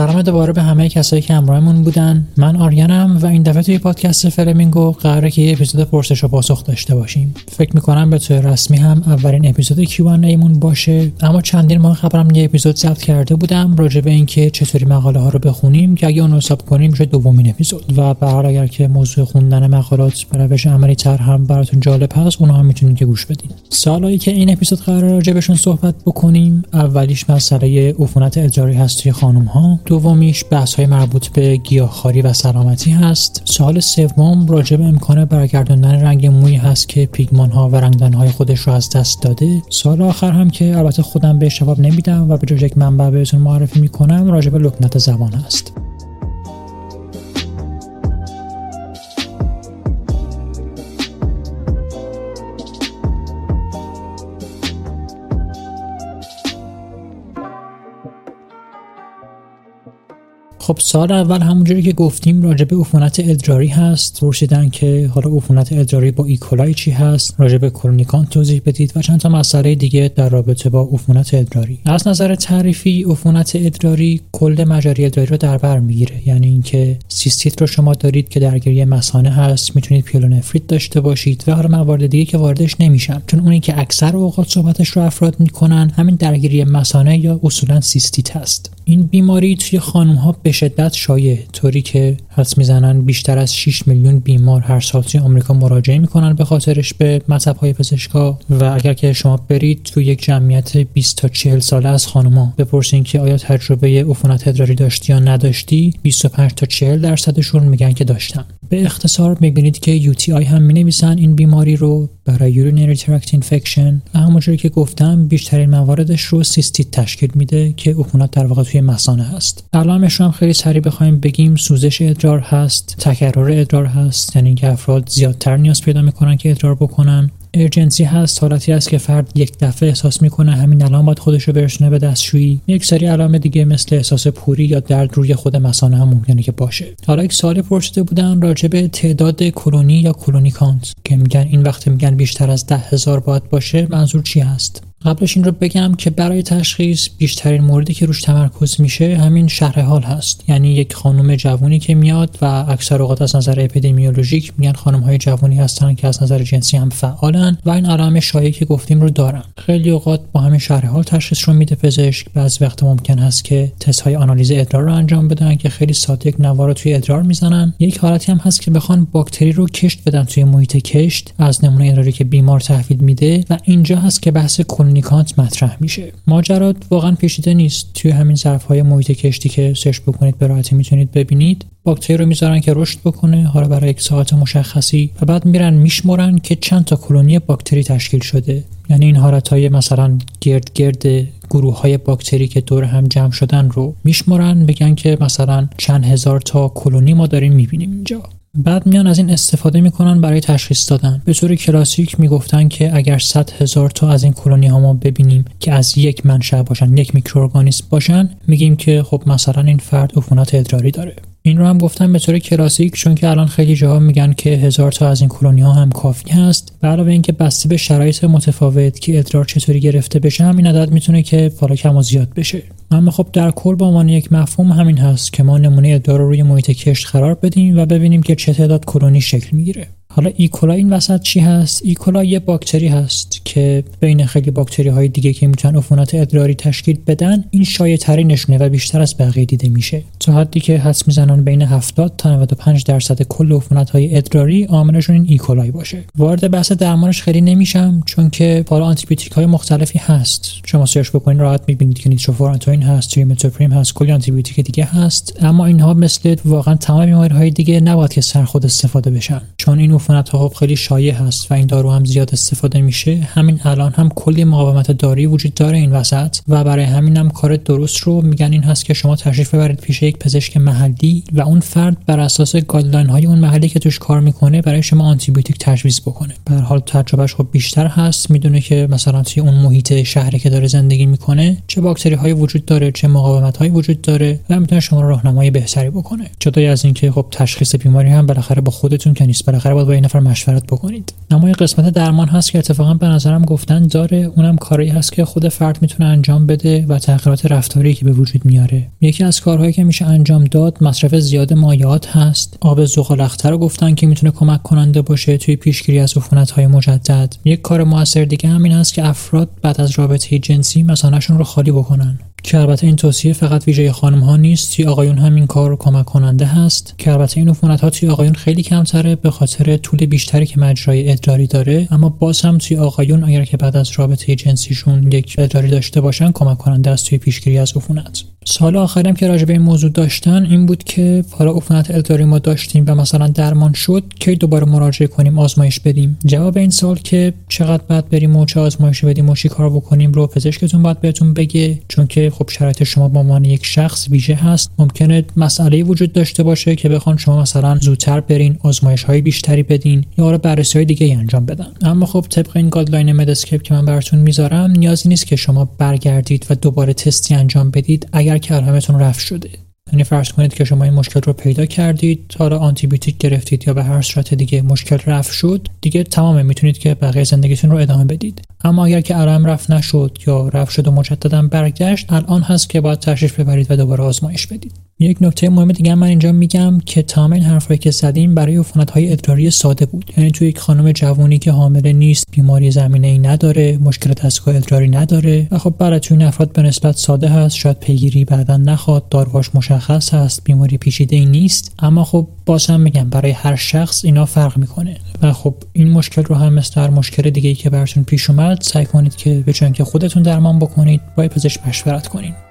سلام دوباره به همه کسایی که همراهمون بودن. من آریانم و این دفعه توی پادکست فلمینگو قراره که یه اپیزود پرسش و پاسخ داشته باشیم. فکر می‌کنم به طور رسمی هم اولین اپیزود Q&A مون باشه. اما چندین ماه قبلم یه اپیزود ضبط کرده بودم راجع به اینکه چطوری مقاله ها رو بخونیم که اگه اون حساب کنیم میشه دومین اپیزود. و به اگر که موضوع خوندن مقالات به روش عملی تر هم براتون جالب هست اونها هم می‌تونید که گوش بدین. سوالایی که این اپیزود قرار راجع بهشون صحبت بکنیم اولیش مسئله عفونت ادراری هست توی خانم ها دومیش بحث های مربوط به گیاهخواری و سلامتی هست. سوال سوم راجع به امکان برگرداندن رنگ موی هست که پیگمان ها و رنگدانه های خودش رو از دست داده. سوال آخر هم که البته خودم به جواب نمیدم و به یک منبع بهتون معرفی می‌کنم راجع به لکنت زبان هست. خب سوال اول همونجوری که گفتیم راجع به عفونت ادراری هست. پرسیدن که حالا عفونت ادراری با E. coli چی هست؟ راجع به colony count توضیح بدید و چند تا مسئله دیگه در رابطه با عفونت ادراری. از نظر تعریفی عفونت ادراری کل مجاری ادراری رو در بر می‌گیره. یعنی اینکه سیستیت رو شما دارید که درگیری مثانه هست می‌تونید پیلونفریت داشته باشید و حالا موارد دیگه که واردش نمیشم چون اونی که اکثر اوقات صحبتش رو افراد می‌کنن همین درگیری مثانه یا اصولا سیستیت هست. این بیماری توی خانم ها به شدت شایع. طوری که حدس می‌زنن بیشتر از 6 میلیون بیمار هر سال توی آمریکا مراجعه می‌کنن به خاطرش به مطب های پزشکا. و اگر که شما برید تو یک جمعیت 20 تا 40 ساله از خانوما بپرسین که آیا تجربه عفونت ادراری داشتی یا نداشتی 25 تا 40 درصدشون میگن که داشتن. به اختصار می‌بینید که UTI هم می نویسن این بیماری رو برای urinary tract infection. و همونجوری که گفتم بیشترین مواردش رو سیستیت تشکیل میده که عفونت در واقع توی مثانه هست. علائمش رو هم خیلی سریع بخوایم بگیم. سوزش ادرار هست تکرر ادرار هست یعنی که افراد زیادتر نیاز پیدا می‌کنن که ادرار بکنن. urgency هست حالتی است که فرد یک دفعه احساس می‌کنه همین الان باید خودش رو برسونه به دستشویی. یک سری علائم دیگه مثل احساس پری یا درد روی خود مثانه هم ممکنه که باشه. حالا یک سوال پرسیده بودن راجع به تعداد کلونی یا colony count که میگن این وقت میگن بیشتر از ده هزار باید باشه منظور چی هست؟ قبلش این رو بگم که برای تشخیص بیشترین موردی که روش تمرکز میشه همین شهر حال هست. یعنی یک خانم جوونی که میاد و اکثر اوقات از نظر اپیدمیولوژیک میگن خانم های جوانی هستن که از نظر جنسی هم فعالن و این علائم شایعی که گفتیم رو دارن. خیلی اوقات با همین شهر حال تشخیص رو میده پزشک. بعضی وقت ممکن هست که تست های آنالیز ادرار رو انجام بدن که خیلی ساده یک نوار رو توی ادرار می‌زنن. یک حالتی هم هست که بخوان باکتری رو کشت بدن توی محیط کشت از نمونه ادراری که بیمار تحویل میده و اینجا هست که بحث colony count مطرح میشه. ماجراش واقعا پیچیده نیست. توی همین ظرف های محیط کشت که search بکنید به راحتی می‌تونید ببینید. باکتری رو می‌ذارن که رشد بکنه حالا برای یک ساعت مشخصی و بعد میرن میشمرن که چند تا کلونی باکتری تشکیل شده. یعنی این حالت های مثلا گرد گرد گروه های باکتری که دور هم جمع شدن رو میشمرن میگن که مثلا چند هزار تا کلونی ما داریم می‌بینیم اینجا. بعد میان از این استفاده می‌کنن برای تشخیص دادن. به طور کلاسیک می‌گفتن که اگر 100 هزار تا از این کلونی ها ما ببینیم که از یک منشأ باشن یک میکروارگانیسم باشن میگیم که خب مثلا این فرد عفونت ادراری داره. این رو هم گفتم به طور کلاسیک چون که الان خیلی جاها میگن که هزار تا از این کلونی ها هم کافی هست. به علاوه اینکه بسته به شرایط متفاوت که ادرار چطوری گرفته بشه همین عدد می‌تونه که بالا کم و زیاد بشه. اما خب در کل به عنوان یک مفهوم همین هست که ما نمونه ادرار رو روی محیط کشت قرار بدیم و ببینیم که چه تعداد کلونی شکل می‌گیره. حالا E. coli این وسط چی هست؟ E. coli یه باکتری هست که بین خیلی باکتری های دیگه که می‌تونن عفونت ادراری تشکیل بدن این شایع ترینشونه و بیشتر از بقیه دیده میشه. تا حدی که حدس می‌زنن بین 70 تا 95 درصد کل عفونت های ادراری عاملشون این E. coli باشه. وارد بحث درمانش خیلی نمیشم چون که حالا آنتیبیوتیک های مختلفی هست. شما search بکنید راحت می‌بینید که نیتروفورانتوین هست تریمتوپریم هست کلی آنتیبیوتیک دیگه هست. اما اینها مثل واقعا تمام بیماری های دیگه نباید که سرخود استفاده بشن. چون این عفونت ها خب خیلی شایع هست و این دارو هم زیاد استفاده میشه. همین الان هم کلی مقاومت دارویی وجود داره این وسط و برای همین هم کار درست رو میگن این هست که شما تشریف ببرید پیش یک پزشک محلی و اون فرد بر اساس guideline های اون محلی که توش کار می‌کنه برای شما آنتی بیوتیک تجویز بکنه. به حال تجربهش خب بیشتر هست. می‌دونه که مثلا توی اون محیط شهری که داره زندگی می‌کنه چه باکتری های وجود داره چه مقاومت های وجود داره و می‌تونه شما رو راهنمایی بهتری بکنه. جدای از اینکه خب تشخیص بیماری هم بالاخره با خودتون که نیست بالاخره باید با این نفر مشورت بکنید. اما یه قسمت درمان هست که اتفاقا به نظرم گفتن داره. اونم کاری هست که خود فرد می‌تونه انجام بده و تغییرات رفتاری که به وجود میاره. یکی از کارهایی که میشه انجام داد مصرف زیاد مایعات هست. آب زغال رو گفتن که می‌تونه کمک کننده باشه توی پیشگیری از عفونت های مجدد. یک کار موثر دیگه همین هست که افراد بعد از رابطه جنسی مثانهشون رو خالی بکنن. که البته این توصیه فقط ویژه خانم ها نیست توی آقایون هم این کار رو کمک کننده هست. که البته این عفونت ها توی آقایون خیلی کمتره به خاطر طول بیشتری که مجرای ادراری داره. اما باز هم توی آقایون اگر که بعد از رابطه جنسیشون یک ادراری داشته باشن کمک کننده است توی پیشگیری از عفونت. سوال آخرم که راجع به این موضوع داشتن این بود که حالا عفونت ادراری ما داشتیم و مثلا درمان شد کی دوباره مراجعه کنیم آزمایش بدیم؟ جواب این سوال که چقدر بعد بریم و چه آزمایشی بدیم و چی کار بکنیم رو پزشکتون باید بهتون بگه چون که خب شرایط شما به عنوان یک شخص ویژه هست. ممکنه مسئله وجود داشته باشه که بخوان شما مثلا زودتر برین آزمایش های بیشتری بدین یا آره بررسی های دیگه انجام بدن. اما خب طبق این guideline Medscape که من براتون می‌ذارم نیازی نیست که شما برگردید و دوباره تستی انجام بدید. اگر که علائمتون رفع شده. یعنی فرض کنید که شما این مشکل رو پیدا کردید حالا آنتی بیوتیک گرفتید یا به هر صورت دیگه مشکل رفع شد دیگه تمام می‌تونید که بقیه زندگیتون رو ادامه بدید. اما اگر که علائم رفع نشد یا رفع شد و مجددا برگشت الان هست که باید تشریف ببرید و دوباره آزمایش بدید. یک نکته مهم دیگه من اینجا میگم که تمام این حرفایی که زدیم برای عفونت های ادراری ساده بود. یعنی توی یک خانم جوانی که حامله نیست بیماری زمینه ای نداره مشکل دستگاه ادراری نداره و خب برای توی این افراد به نسبت ساده هست شاید پیگیری بعدا نخواد داروهاش مشخص هست بیماری پیچیده ای نیست. اما خب باز میگم برای هر شخص اینا فرق می‌کنه و خب این مشکل رو هم مثل هر مشکل دیگه ای که براتون پیش اومد سعی کنید که به که خودتون درمان بکنید با پزشک مشورت کنید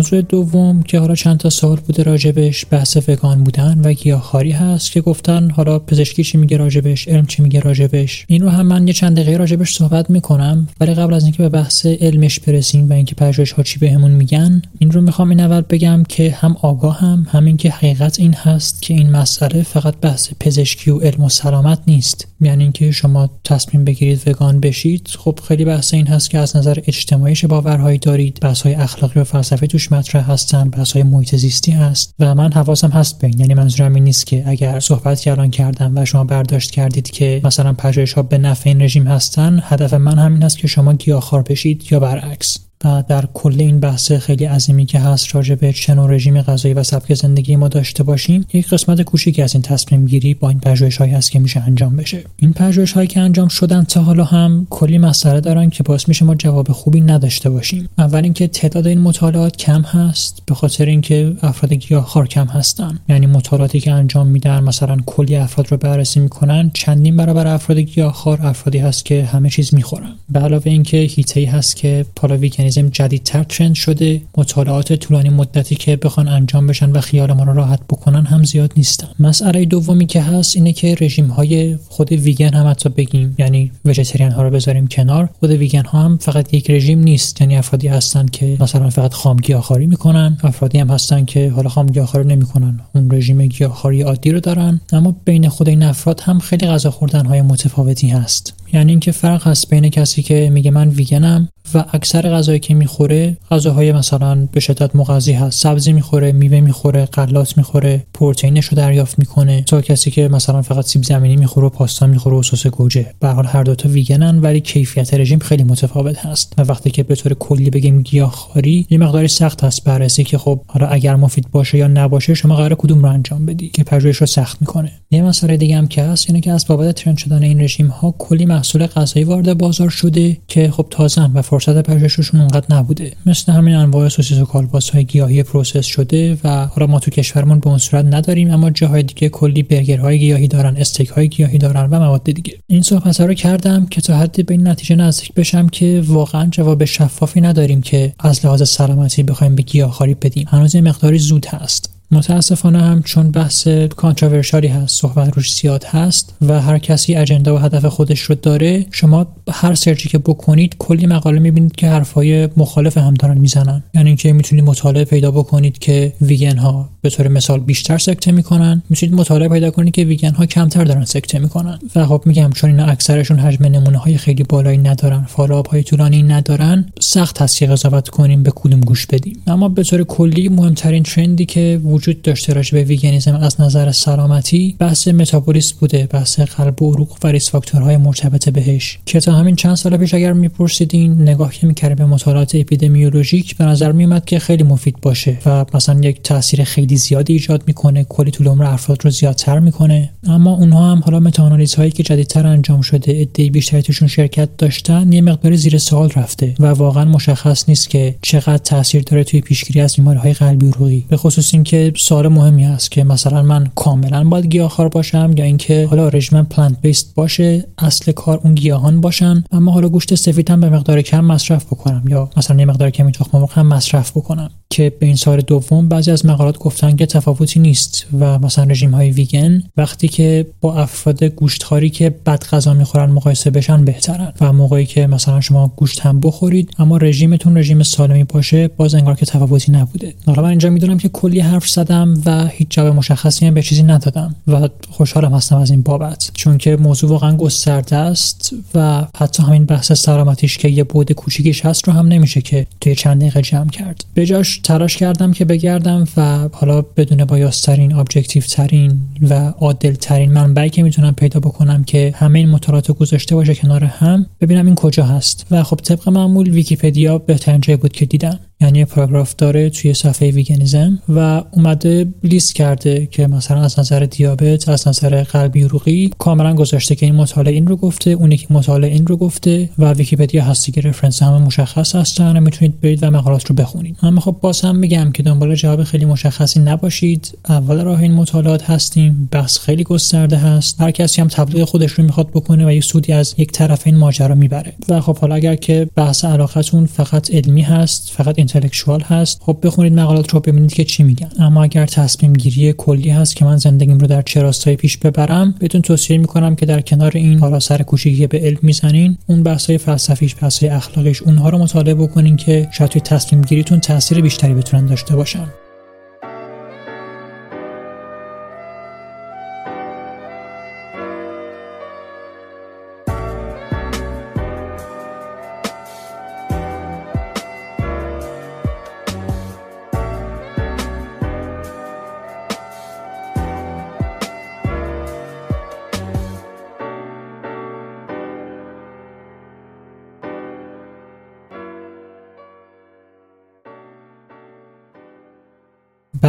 موضوع دوم که حالا چند تا سال بوده راجبش بحث وگان بودن و گیاهخواری هست که گفتن حالا پزشکی چی میگه راجبش علم چی میگه راجبش. این رو هم من یه چند دقیقه راجبش صحبت می‌کنم ولی قبل از اینکه به بحث علمش برسیم و اینکه پژوهش ها چی بهمون میگن این رو می‌خوام این اول بگم که هم آگاه هم همین که حقیقت این هست که این مسئله فقط بحث پزشکی و علم و سلامت نیست. یعنی اینکه شما تصمیم بگیرید وگان بشید خب خیلی بحث این هست که از نظر اجتماعی باورهایی دارید بحث های اخلاقی و فلسفی توش مطرح هستن بحث های محیط زیستی هست و من حواسم هست به این. یعنی منظورم این نیست که اگر صحبت کردن کردم و شما برداشت کردید که مثلا پژوهش ها به نفع این رژیم هستن هدف من همین است که شما گیاهخوار بشید یا برعکس. و در کل این بحث خیلی عظیمی که هست راجع به چه نوع رژیم غذایی و سبک زندگی ما داشته باشیم یک قسمت کوچیکی از این تصمیم گیری با این پژوهش هایی هست که میشه انجام بشه. این پژوهش هایی که انجام شدن تا حالا هم کلی مسئله دارن که باعث میشه ما جواب خوبی نداشته باشیم. اول اینکه تعداد این مطالعات کم هست به خاطر اینکه افراد گیاهخوار کم هستن. یعنی مطالعاتی که انجام میدن مثلا کلی افراد رو بررسی می‌کنن چندین برابر افراد گیاهخوار افرادی هست که همه چیز می‌خورن. به علاوه اینکه هیته هست که پالاویکنی مکانیزم جدیدتر ترند شده. مطالعات طولانی مدتی که بخوان انجام بشن و خیال ما رو راحت بکنن هم زیاد نیستن. مسئله دومی که هست اینه که رژیم های خود ویگن هم حتی بگیم یعنی وجتریان ها رو بذاریم کنار. خود ویگن ها هم فقط یک رژیم نیست. یعنی افرادی هستن که مثلا فقط خام گیاهخواری می‌کنن. افرادی هم هستن که حالا خام گیاهخواری نمی‌کنن. اون رژیم گیاهخواری عادی رو دارن. اما بین خود این افراد هم خیلی غذا خوردن های متفاوتی هست. یعنی اینکه فرق هست بین کسی که میگه من ویگنم و اکثر غذایی که می‌خوره غذاهای مثلا به شدت مغذی هست. سبزی می‌خوره میوه می‌خوره غلات می‌خوره پروتئینش رو دریافت می‌کنه. تا کسی که مثلا فقط سیب زمینی می‌خوره و پاستا می‌خوره و سس گوجه. به حال هر دوتا ویگنن ولی کیفیت رژیم خیلی متفاوت هست. و وقتی که به طور کلی بگیم گیاهخواری یه مقداری سخت هست بررسی که خب حالا اگر مفید باشه یا نباشه شما قراره کدوم رو انجام بدی که پژوهش رو سخت می‌کنه. یه مسئله دیگه هم که هست اینه که از بابت trend شدن این رژیم ها کلی محصول غذایی وارد بازار شده که خب تازه و فرصت پژوهششون اونقدر نبوده. مثل همین انواع سوسیس و کالباس های گیاهی process شده و حالا ما تو کشورمون به اون صورت نداریم اما جاهای دیگه کلی برگرهای گیاهی دارن استیک های گیاهی دارن و مواد دیگه. این صحبت رو کردم که تا حدی به این نتیجه نزدیک بشم که واقعا جواب شفافی نداریم که از لحاظ سلامتی بخوایم به گیاهخواری بدیم. هنوز مقداری زود هست. متاسفانه هم چون بحث controversial ی هست صحبت روش زیاد هست و هر کسی agenda و هدف خودش رو داره شما هر search ی که بکنید کلی مقاله می‌بینید که حرفای مخالف هم دارن می‌زنن. یعنی اینکه می‌تونید مطالعه پیدا بکنید که ویگن ها به طور مثال بیشتر سکته می‌کنن می‌تونید مطالعه پیدا کنید که ویگن ها کمتر دارن سکته می‌کنن. و خب میگم چون اینا اکثرشون حجم نمونه های خیلی بالایی ندارن follow-up های طولانی ندارن سخت هست که قضاوت کنیم به کدوم گوش بدیم. اما به طور کلی مهمترین trend ی که وجود داشته راجع به veganism از نظر سلامتی بحث متابولیسم بوده بحث قلب و عروق و risk factor های مرتبط بهش. که تا همین چند سال پیش اگر میپرسیدین نگاه که می‌کرد به مطالعات اپیدمیولوژیک به نظر میومد که خیلی مفید باشه و مثلا یک تاثیر خیلی زیادی ایجاد می‌کنه کلی طول عمر افراد رو زیادتر می‌کنه. اما اونها هم حالا متاانالیز هایی که جدیدتر انجام شده عده بیشتری توشون شرکت داشتن یه مقداری زیر سوال رفته و واقعا مشخص نیست که چقدر تاثیر داره توی پیشگیری از بیماری های قلبی عروقی. به خصوص اینکه سوال مهمی هست که مثلا من کاملا باید گیاهخوار باشم یا اینکه حالا رژیم پلانت بیست باشه اصل کار اون گیاهان باشن اما حالا گوشت سفید هم به مقدار کم مصرف بکنم یا مثلا یه مقدار کمی تخم مرغ هم مصرف بکنم. که به این سال دوم بعضی از مقالات گفتن که تفاوتی نیست و مثلا رژیم های ویگن وقتی که با افراد گوشتخواری که بد غذا می‌خورن مقایسه بشن بهترن و موقعی که مثلا شما گوشت هم بخورید اما رژیمتون رژیم سالمی باشه باز انگار که تفاوتی نبوده. حالا من اینجا می‌دونم که کلی حرف زدم و هیچ جواب مشخصی هم به چیزی ندادم و خوشحالم هستم از این بابت. چون که موضوع واقعا گسترده است و حتی همین بحث سلامتیش که یه بعد کوچیکیش هست رو هم نمیشه که توی چند دقیقه جمع کرد. به جاش تلاش کردم که بگردم و حالا بدون bias ترین objective ترین و عادل ترین منبعی که می‌تونم پیدا بکنم که همه این مطالعات گذاشته باشه کنار هم ببینم این کجا هست. و خب طبق معمول ویکیپدیا بهترین جایی بود که دیدم. یعنی پاراگراف داره توی صفحه veganism و اومده لیست کرده که مثلا از نظر دیابت از نظر قلبی عروقی کاملا گذاشته که این مطالعه این رو گفته اون یکی مطالعه این رو گفته و ویکیپدیا هست که reference همه مشخص هستن و می‌تونید برید و مقالات رو بخونید. اما خب باز هم میگم که دنبال جواب خیلی مشخصی نباشید. اول راه این مطالعات هستیم بحث خیلی گسترده هست. هر کسی هم تبلیغ خودش رو می‌خواد بکنه و یه سودی از یک طرف این ماجرا می‌بره. و خب حالا اگر که بحث علاقتون فقط علمی هست فقط اینتלקچوال هست. خب بخونید مقالات رو ببینید که چی میگن. اما اگر تصمیم گیری کلی هست که من زندگیم رو در چه راستایی پیش ببرم بهتون توصیه می‌کنم که در کنار این حالا سر کوچیکی به علم می‌زنین. اون بحث‌های فلسفیش بحث‌های اخلاقیش اونها رو مطالعه بکنین که شاید توی تصمیم گیریتون تاثیر بیشتری بتونن داشته باشن.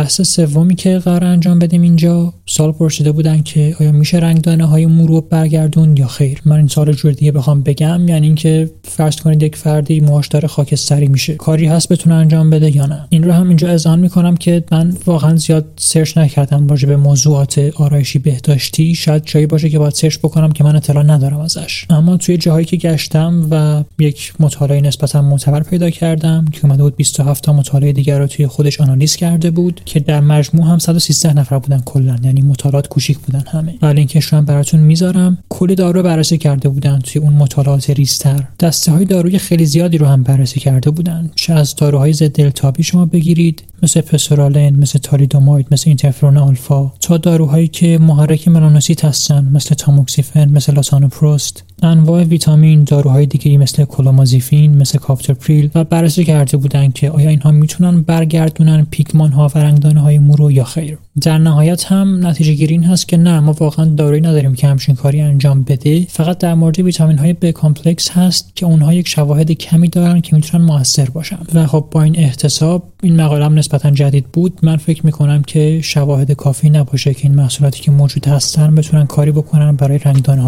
بحث سومی که قراره انجام بدیم اینجا. سوال پرسیده بودن که آیا میشه رنگدانه های مو رو برگردوند یا خیر؟ من این سوال جور دیگه بخوام بگم یعنی اینکه فرض کنید یک فردی موهاش داره خاکستری میشه. کاری هست بتونه انجام بده یا نه؟ این رو هم اینجا اذعان می‌کنم که من واقعا زیاد search نکردم راجع به موضوعات آرایشی بهداشتی. شاید جایی باشه که باید search بکنم که من اطلاع ندارم ازش. اما توی جاهایی که گشتم و یک مطالعه نسبتا معتبر پیدا کردم که اومده بود 27 تا مطالعه دیگر رو توی خودش آنالیز کرده بود که در مجموع هم 113 نفر بودن کلا. یعنی مطالعات کوچیک بودن همه. ولی لینکش رو براتون می‌ذارم. کلی دارو بررسی کرده بودن توی اون مطالعات ریستر دسته های دارویی خیلی زیادی رو هم بررسی کرده بودن. چه از داروهای ضد التهابی شما بگیرید مثل پسورالین مثل تالیدوماید مثل اینترفرون آلفا. تا داروهایی که محرک ملانوسیت هستن مثل تاموکسیفن مثل لاتانوپروست انواع ویتامین داروهای دیگری مثل کلوفازیمین مثل کاپتوپریل و بررسی کرده بودند که آیا اینها می‌تونن برگردونن پیگمان ها و رنگدانه های مو رو یا خیر. در نهایت هم نتیجه گیری این هست که نه ما واقعا دارویی نداریم که همچین کاری انجام بده. فقط در مورد ویتامین های ب کامپلکس هست که اونها یک شواهد کمی دارن که می‌تونن موثر باشن. و خب با این احتساب این مقاله هم نسبتا جدید بود. من فکر می‌کنم که شواهد کافی نباشه که این محصولاتی که موجود هستن بتونن کاری بکنن برای رنگدانه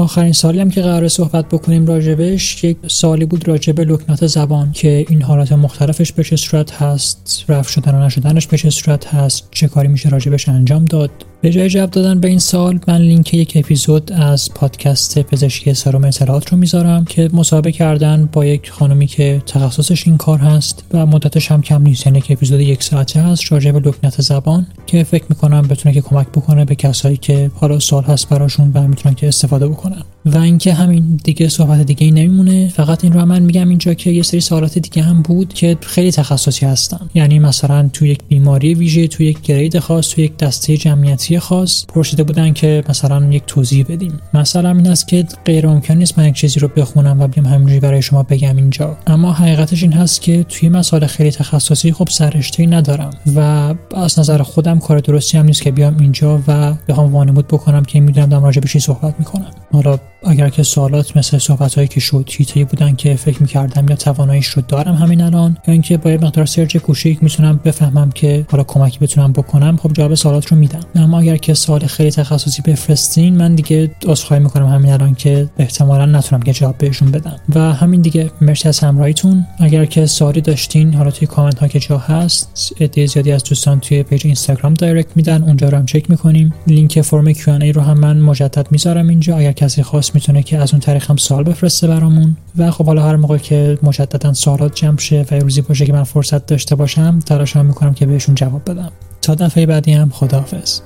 آخرین سالی هم که قرار صحبت بکنیم راجبش یک سالی بود راجب لکنات زبان که این حالات مختلفش به چه صورت هست رفت شدن و نشدنش به چه صورت هست چه کاری میشه راجبش انجام داد. به جای جواب دادن به این سال من لینک یک اپیزود از پادکست پزشکی سرم اطلاعات رو می‌ذارم که مصاحبه کردن با یک خانمی که تخصصش این کار هست و مدتش هم کم نیست یعنی یک اپیزود یک ساعته هست راجع به لکنت زبان که فکر می‌کنم بتونه که کمک بکنه به کسایی که حالا سال هست براشون و می‌تونن که استفاده بکنن. و اینکه همین دیگه صحبت دیگه ای نمیمونه. فقط این رو من میگم اینجا که یه سری سوالات دیگه هم بود که خیلی تخصصی هستن. یعنی مثلا تو یک بیماری ویژه تو یک گرید خاص تو یک دسته جمعیتی خاص پرسیده بودن که مثلا یک توضیح بدیم مثلا این است که غیر ممکن نیست من یک چیزی رو بخونم و بیام همینجوری برای شما بگم اینجا. اما حقیقتش این هست که توی مسائل خیلی تخصصی خب سررشته ندارم و از نظر خودم کار درستی هم نیست که بیام اینجا و بخوام وانمود بکنم که می‌دونم دارم راجع به چی صحبت می‌کنم. حالا اگر که سوالات مثل صحبت هایی که شد حیطه‌ای بودن که فکر می‌کردم یا تواناییش رو دارم همین الان یا اینکه با یه مقدار search کوچیک می‌تونم بفهمم که حالا کمکی بتونم بکنم خب جواب سوالات رو میدم. اما اگر که سوال خیلی تخصصی بفرستین من دیگه عذرخواهی می‌کنم همین الان که احتمالا نتونم که جواب بهشون بدم. و همین دیگه. مرسی از همراهیتون. اگر که سوالی داشتین حالا توی کامنت ها که جا هست عده زیادی از دوستان توی page اینستاگرام direct میدن. اونجا رو هم چک می‌کنیم. لینک فرم Q&A رو هم من مجدد می‌ذارم اینجا. اگر کسی خواست می‌تونه که از اون طریق هم سوال بفرسته برامون. و خب حالا هر موقع که مجددا سوالات جمع شه و روزی باشه که من فرصت داشته باشم تلاش می‌کنم که بهشون جواب بدم. تا دفعه بعدی هم خداحافظ.